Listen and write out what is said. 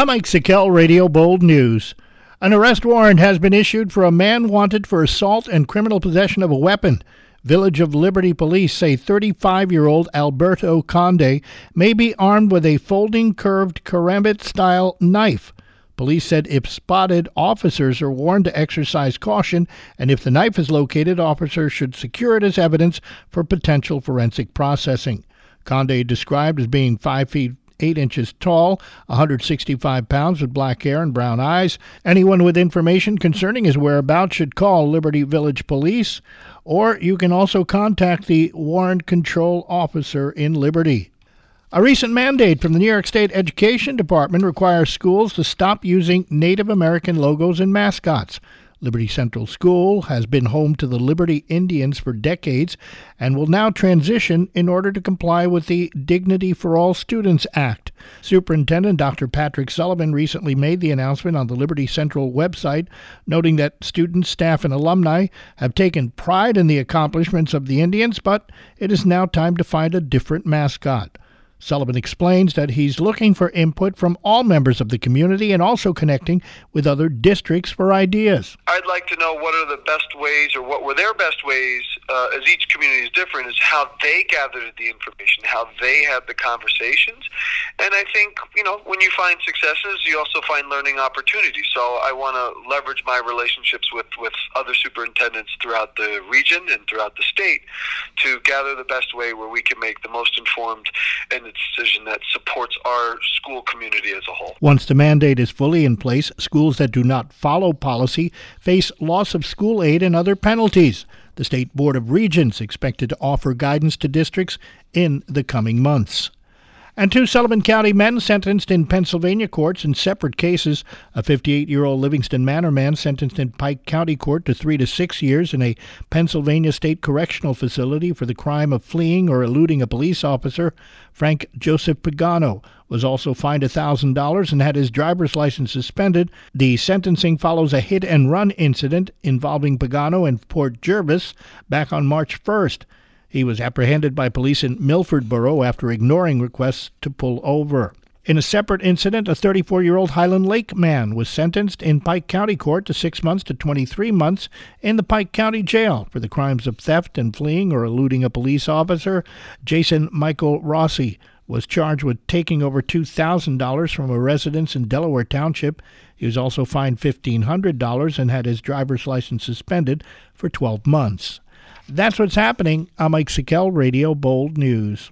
I'm Mike Sikel, Radio Bold News. An arrest warrant has been issued for a man wanted for assault and criminal possession of a weapon. Village of Liberty police say 35 year old Alberto Conde may be armed with a folding curved karambit style knife. Police said if spotted, officers are warned to exercise caution, and if the knife is located, officers should secure it as evidence for potential forensic processing. Conde described as being 5 feet 8 inches tall, 165 pounds, with black hair and brown eyes. Anyone with information concerning his whereabouts should call Liberty Village Police, or you can also contact the Warrant Control Officer in Liberty. A recent mandate from the New York State Education Department requires schools to stop using Native American logos and mascots. Liberty Central School has been home to the Liberty Indians for decades and will now transition in order to comply with the Dignity for All Students Act. Superintendent Dr. Patrick Sullivan recently made the announcement on the Liberty Central website, noting that students, staff, and alumni have taken pride in the accomplishments of the Indians, but it is now time to find a different mascot. Sullivan explains that he's looking for input from all members of the community and also connecting with other districts for ideas. I'd like to know what are the best ways or what were their best ways, uh, as each community is different, is how they gathered the information, how they had the conversations. And I think, you know, when you find successes, you also find learning opportunities. So I want to leverage my relationships with, with other superintendents throughout the region and throughout the state to gather the best way where we can make the most informed and the decision that supports our school community as a whole. Once the mandate is fully in place, schools that do not follow policy face loss of school aid and other penalties. The State Board of Regents expected to offer guidance to districts in the coming months and two Sullivan County men sentenced in Pennsylvania courts in separate cases. A 58 year old Livingston Manor man sentenced in Pike County Court to three to six years in a Pennsylvania State Correctional Facility for the crime of fleeing or eluding a police officer. Frank Joseph Pagano was also fined $1,000 and had his driver's license suspended. The sentencing follows a hit and run incident involving Pagano and Port Jervis back on March 1st. He was apprehended by police in Milford Borough after ignoring requests to pull over. In a separate incident, a 34 year old Highland Lake man was sentenced in Pike County Court to six months to 23 months in the Pike County Jail for the crimes of theft and fleeing or eluding a police officer. Jason Michael Rossi was charged with taking over $2,000 from a residence in Delaware Township. He was also fined $1,500 and had his driver's license suspended for 12 months. That's what's happening on Mike Sikel Radio Bold News.